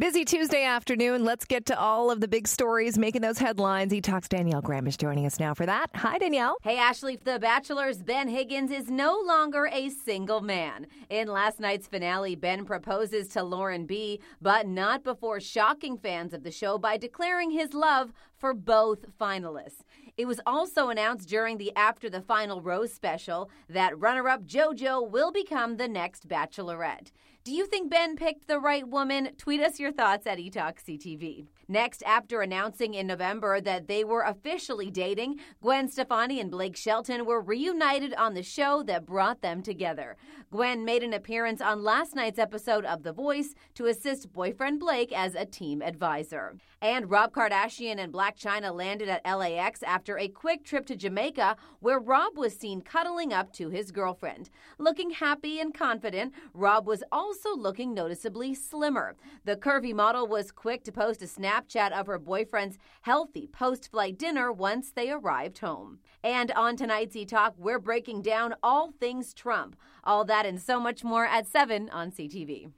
Busy Tuesday afternoon. Let's get to all of the big stories making those headlines. E Talks Danielle Graham is joining us now for that. Hi, Danielle. Hey, Ashley. The Bachelor's Ben Higgins is no longer a single man. In last night's finale, Ben proposes to Lauren B., but not before shocking fans of the show by declaring his love for both finalists. It was also announced during the After the Final Rose special that runner up JoJo will become the next Bachelorette. Do you think Ben picked the right woman? Tweet us your thoughts at eTalkCTV. Next, after announcing in November that they were officially dating, Gwen Stefani and Blake Shelton were reunited on the show that brought them together. Gwen made an appearance on last night's episode of The Voice to assist boyfriend Blake as a team advisor. And Rob Kardashian and Blac Chyna landed at LAX after a quick trip to Jamaica, where Rob was seen cuddling up to his girlfriend. Looking happy and confident, Rob was also looking noticeably slimmer. The curvy model was quick to post a Snapchat of her boyfriend's healthy post flight dinner once they arrived home. And on tonight's E Talk, we're breaking down all things Trump. All that and so much more at 7 on CTV.